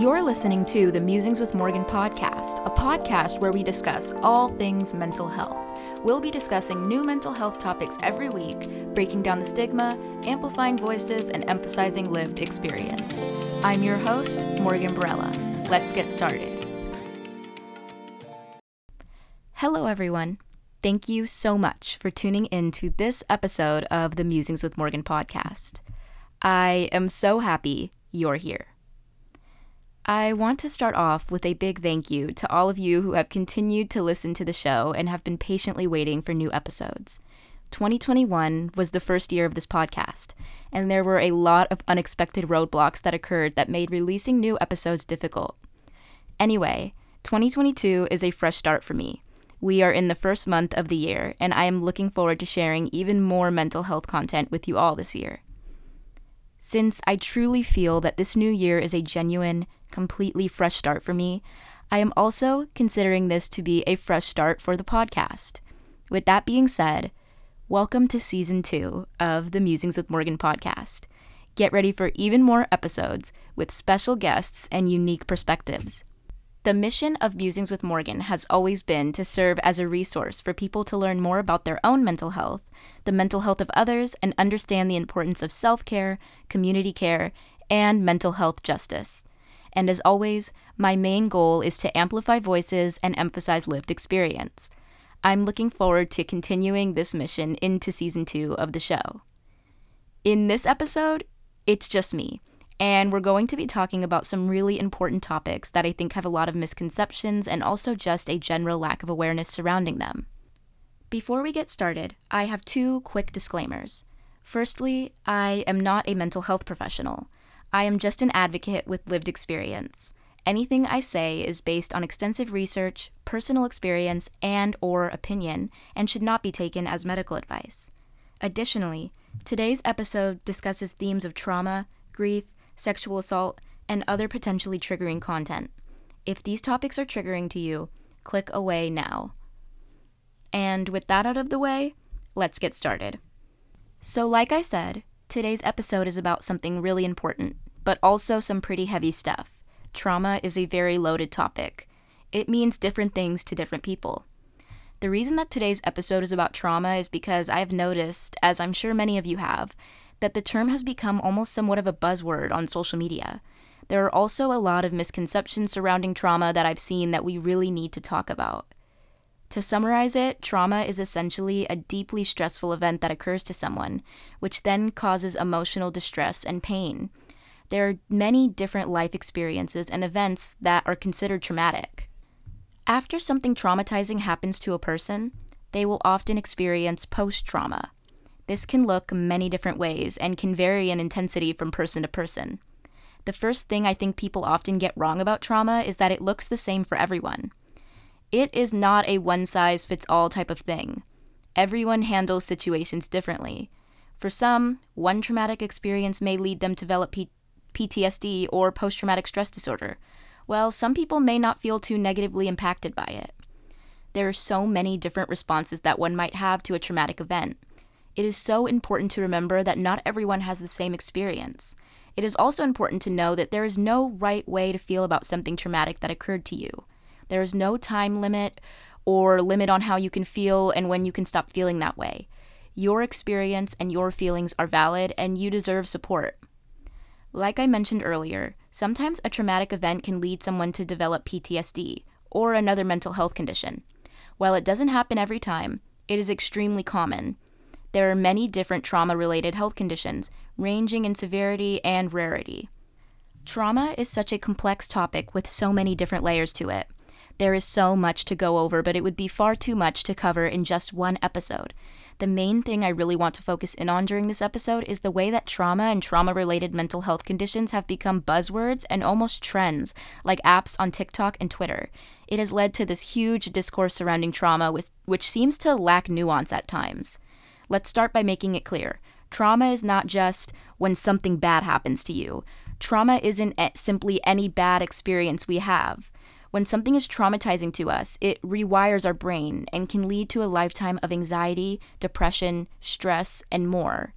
You're listening to the Musings with Morgan podcast, a podcast where we discuss all things mental health. We'll be discussing new mental health topics every week, breaking down the stigma, amplifying voices, and emphasizing lived experience. I'm your host, Morgan Barella. Let's get started. Hello, everyone. Thank you so much for tuning in to this episode of the Musings with Morgan podcast. I am so happy you're here. I want to start off with a big thank you to all of you who have continued to listen to the show and have been patiently waiting for new episodes. 2021 was the first year of this podcast, and there were a lot of unexpected roadblocks that occurred that made releasing new episodes difficult. Anyway, 2022 is a fresh start for me. We are in the first month of the year, and I am looking forward to sharing even more mental health content with you all this year. Since I truly feel that this new year is a genuine, completely fresh start for me, I am also considering this to be a fresh start for the podcast. With that being said, welcome to season two of the Musings with Morgan podcast. Get ready for even more episodes with special guests and unique perspectives. The mission of Musings with Morgan has always been to serve as a resource for people to learn more about their own mental health, the mental health of others, and understand the importance of self care, community care, and mental health justice. And as always, my main goal is to amplify voices and emphasize lived experience. I'm looking forward to continuing this mission into season two of the show. In this episode, it's just me and we're going to be talking about some really important topics that I think have a lot of misconceptions and also just a general lack of awareness surrounding them. Before we get started, I have two quick disclaimers. Firstly, I am not a mental health professional. I am just an advocate with lived experience. Anything I say is based on extensive research, personal experience, and or opinion and should not be taken as medical advice. Additionally, today's episode discusses themes of trauma, grief, sexual assault, and other potentially triggering content. If these topics are triggering to you, click away now. And with that out of the way, let's get started. So, like I said, today's episode is about something really important, but also some pretty heavy stuff. Trauma is a very loaded topic. It means different things to different people. The reason that today's episode is about trauma is because I've noticed, as I'm sure many of you have, that the term has become almost somewhat of a buzzword on social media. There are also a lot of misconceptions surrounding trauma that I've seen that we really need to talk about. To summarize it, trauma is essentially a deeply stressful event that occurs to someone, which then causes emotional distress and pain. There are many different life experiences and events that are considered traumatic. After something traumatizing happens to a person, they will often experience post trauma, this can look many different ways and can vary in intensity from person to person. The first thing I think people often get wrong about trauma is that it looks the same for everyone. It is not a one size fits all type of thing. Everyone handles situations differently. For some, one traumatic experience may lead them to develop P- PTSD or post traumatic stress disorder, while some people may not feel too negatively impacted by it. There are so many different responses that one might have to a traumatic event. It is so important to remember that not everyone has the same experience. It is also important to know that there is no right way to feel about something traumatic that occurred to you. There is no time limit or limit on how you can feel and when you can stop feeling that way. Your experience and your feelings are valid and you deserve support. Like I mentioned earlier, sometimes a traumatic event can lead someone to develop PTSD or another mental health condition. While it doesn't happen every time, it is extremely common there are many different trauma related health conditions, ranging in severity and rarity. Trauma is such a complex topic with so many different layers to it. There is so much to go over, but it would be far too much to cover in just one episode. The main thing I really want to focus in on during this episode is the way that trauma and trauma related mental health conditions have become buzzwords and almost trends, like apps on TikTok and Twitter. It has led to this huge discourse surrounding trauma, which seems to lack nuance at times. Let's start by making it clear. Trauma is not just when something bad happens to you. Trauma isn't simply any bad experience we have. When something is traumatizing to us, it rewires our brain and can lead to a lifetime of anxiety, depression, stress, and more.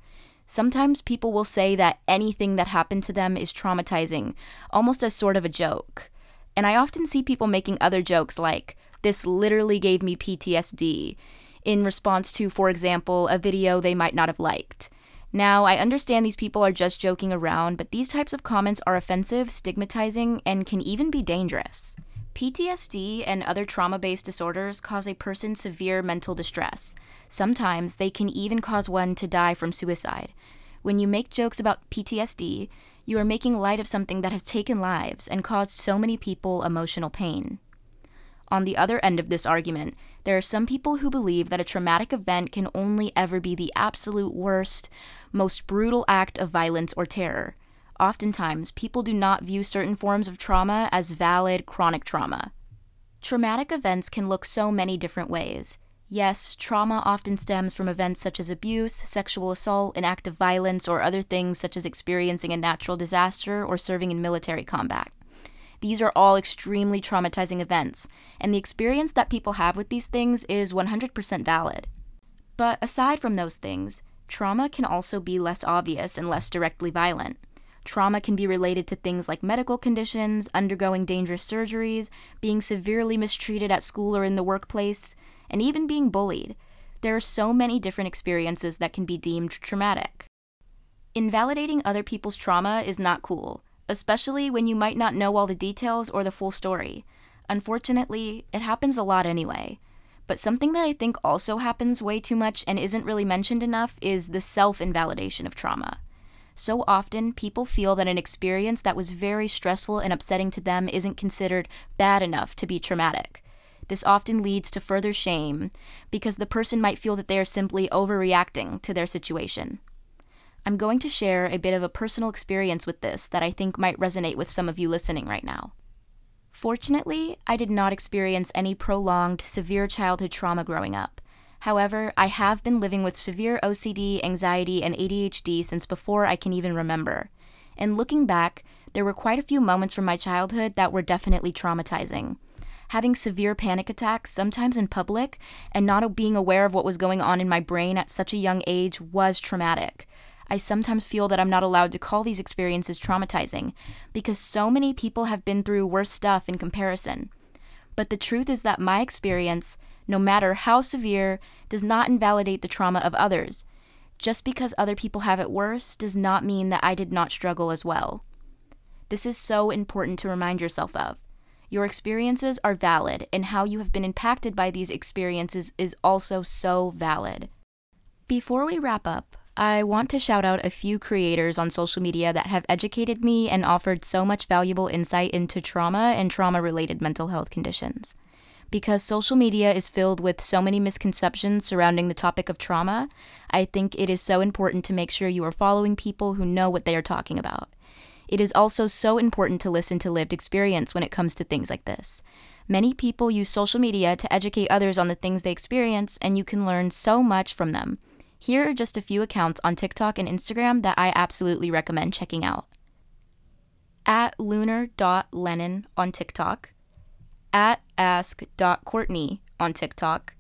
Sometimes people will say that anything that happened to them is traumatizing, almost as sort of a joke. And I often see people making other jokes like, this literally gave me PTSD, in response to, for example, a video they might not have liked. Now, I understand these people are just joking around, but these types of comments are offensive, stigmatizing, and can even be dangerous. PTSD and other trauma based disorders cause a person severe mental distress. Sometimes they can even cause one to die from suicide. When you make jokes about PTSD, you are making light of something that has taken lives and caused so many people emotional pain. On the other end of this argument, there are some people who believe that a traumatic event can only ever be the absolute worst, most brutal act of violence or terror. Oftentimes, people do not view certain forms of trauma as valid chronic trauma. Traumatic events can look so many different ways. Yes, trauma often stems from events such as abuse, sexual assault, an act of violence, or other things such as experiencing a natural disaster or serving in military combat. These are all extremely traumatizing events, and the experience that people have with these things is 100% valid. But aside from those things, trauma can also be less obvious and less directly violent. Trauma can be related to things like medical conditions, undergoing dangerous surgeries, being severely mistreated at school or in the workplace, and even being bullied. There are so many different experiences that can be deemed traumatic. Invalidating other people's trauma is not cool, especially when you might not know all the details or the full story. Unfortunately, it happens a lot anyway. But something that I think also happens way too much and isn't really mentioned enough is the self invalidation of trauma. So often, people feel that an experience that was very stressful and upsetting to them isn't considered bad enough to be traumatic. This often leads to further shame because the person might feel that they are simply overreacting to their situation. I'm going to share a bit of a personal experience with this that I think might resonate with some of you listening right now. Fortunately, I did not experience any prolonged, severe childhood trauma growing up. However, I have been living with severe OCD, anxiety, and ADHD since before I can even remember. And looking back, there were quite a few moments from my childhood that were definitely traumatizing. Having severe panic attacks, sometimes in public, and not being aware of what was going on in my brain at such a young age was traumatic. I sometimes feel that I'm not allowed to call these experiences traumatizing because so many people have been through worse stuff in comparison. But the truth is that my experience, no matter how severe, does not invalidate the trauma of others. Just because other people have it worse does not mean that I did not struggle as well. This is so important to remind yourself of. Your experiences are valid, and how you have been impacted by these experiences is also so valid. Before we wrap up, I want to shout out a few creators on social media that have educated me and offered so much valuable insight into trauma and trauma related mental health conditions. Because social media is filled with so many misconceptions surrounding the topic of trauma, I think it is so important to make sure you are following people who know what they are talking about. It is also so important to listen to lived experience when it comes to things like this. Many people use social media to educate others on the things they experience, and you can learn so much from them. Here are just a few accounts on TikTok and Instagram that I absolutely recommend checking out. At lunar.lennon on TikTok, at ask.courtney on TikTok,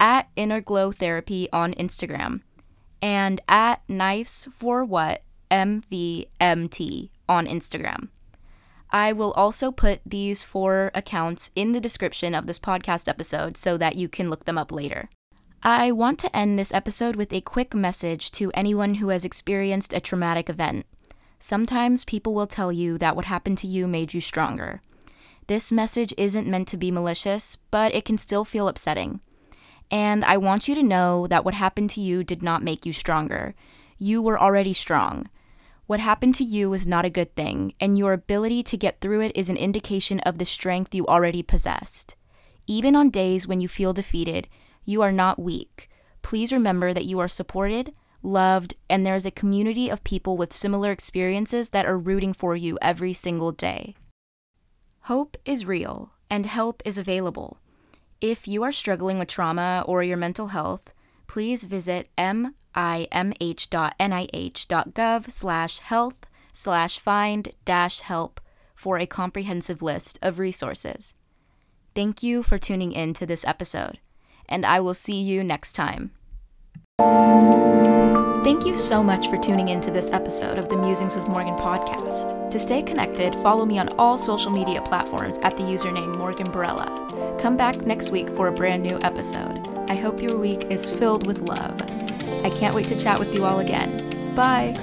at Inner Glow Therapy on Instagram, and at Knives for What MVMT on Instagram. I will also put these four accounts in the description of this podcast episode so that you can look them up later. I want to end this episode with a quick message to anyone who has experienced a traumatic event. Sometimes people will tell you that what happened to you made you stronger. This message isn't meant to be malicious, but it can still feel upsetting. And I want you to know that what happened to you did not make you stronger. You were already strong. What happened to you is not a good thing, and your ability to get through it is an indication of the strength you already possessed. Even on days when you feel defeated, you are not weak. Please remember that you are supported, loved, and there is a community of people with similar experiences that are rooting for you every single day. Hope is real, and help is available. If you are struggling with trauma or your mental health, please visit nimh.nih.gov slash health slash find dash help for a comprehensive list of resources. Thank you for tuning in to this episode and I will see you next time. Thank you so much for tuning in to this episode of the Musings with Morgan podcast. To stay connected, follow me on all social media platforms at the username Morgan Barella. Come back next week for a brand new episode. I hope your week is filled with love. I can't wait to chat with you all again. Bye.